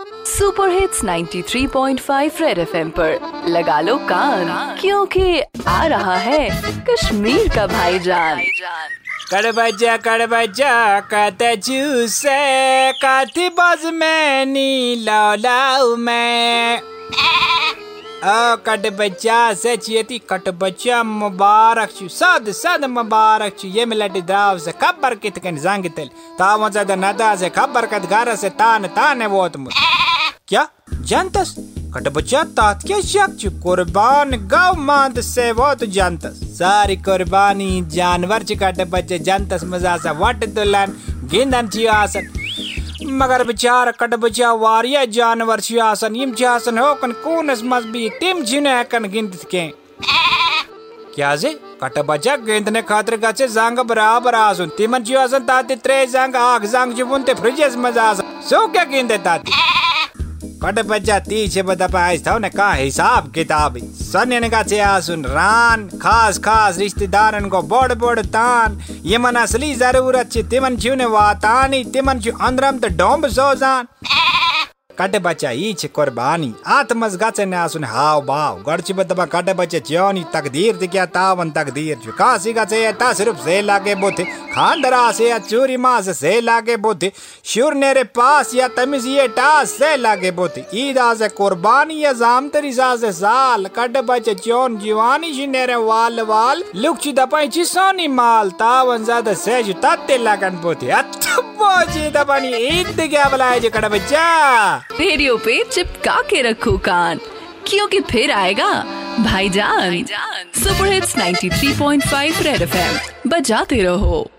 Super hits 93.5 Red FM पर। लगा लो कान क्योंकि आ रहा है कश्मीर का भाईजान। कर बजा कर बजा कत जूसे काथी बज में नी लाऊ मैं। कट बच्चा से चियती कट बच्चा मुबारक छु, सद सद मुबारक छु। ये मिलट दाव से खबर कित कन तल। ताव जद नदा से खबर कत घर से तान तान वो तुम क्या? जानतस? कट बच्चा तात क्या शक छु? कुर्बान गौ मांद से वो तो जानतस। सारी कुर्बानी जानवर छु कट बच्चे जानतस, मज़ा सा वट दुलन गिंदन छु आसन। मगर बिचार कट बचा वारिया जानवर से आसन यम छ आसन होकन कूनस भी टीम जिने हकन गिनत के। क्या जे? कट बचा गिंदने खातिर गचे जंग बराबर आसन तिमन छ आसन ताते त्रे जंग, आग जंग जिवन ते फ्रिजेस मज़ा आसन। सो क्या गिंदे ताते? बदा पाइस था ने का हिसाब किताब। सन्य ने का चेहरा सुन रान, खास खास रिश्तेदारन को बड़ बड़ तान। ये मन असली ज़रूरत छे, तिमन छु ने वातानी, तिमन छु अंदरम तो डोंब सोजान कट ई छे कुर्बानी। आत्मस गचे ने आसुन हाव बाव गड़ची बदबा कट बच्चे च्योनी तकदीर क्या तावन तकदीर। छु कासी गचे ता सिर्फ़ से लागे बोथे। खानदरा से चूरी मास से लागे बोथे। शुर नेरे पास या तमिज ये टास से लागे बोथे। ईद से कुर्बानी या जाम तरी सा से साल। कट बच्चे च्योन जीवानी शी नेरे वाल वाल। लुक ची दपाई ची सोनी माल। तावन ज़्यादा से जु तत्ते लागन बोथे। बच्चा? रेडियो पे चिपका के रखो कान। क्योंकि फिर आएगा? भाई जान भाईजान। Super hits 93.5 Red FM. बजाते रहो।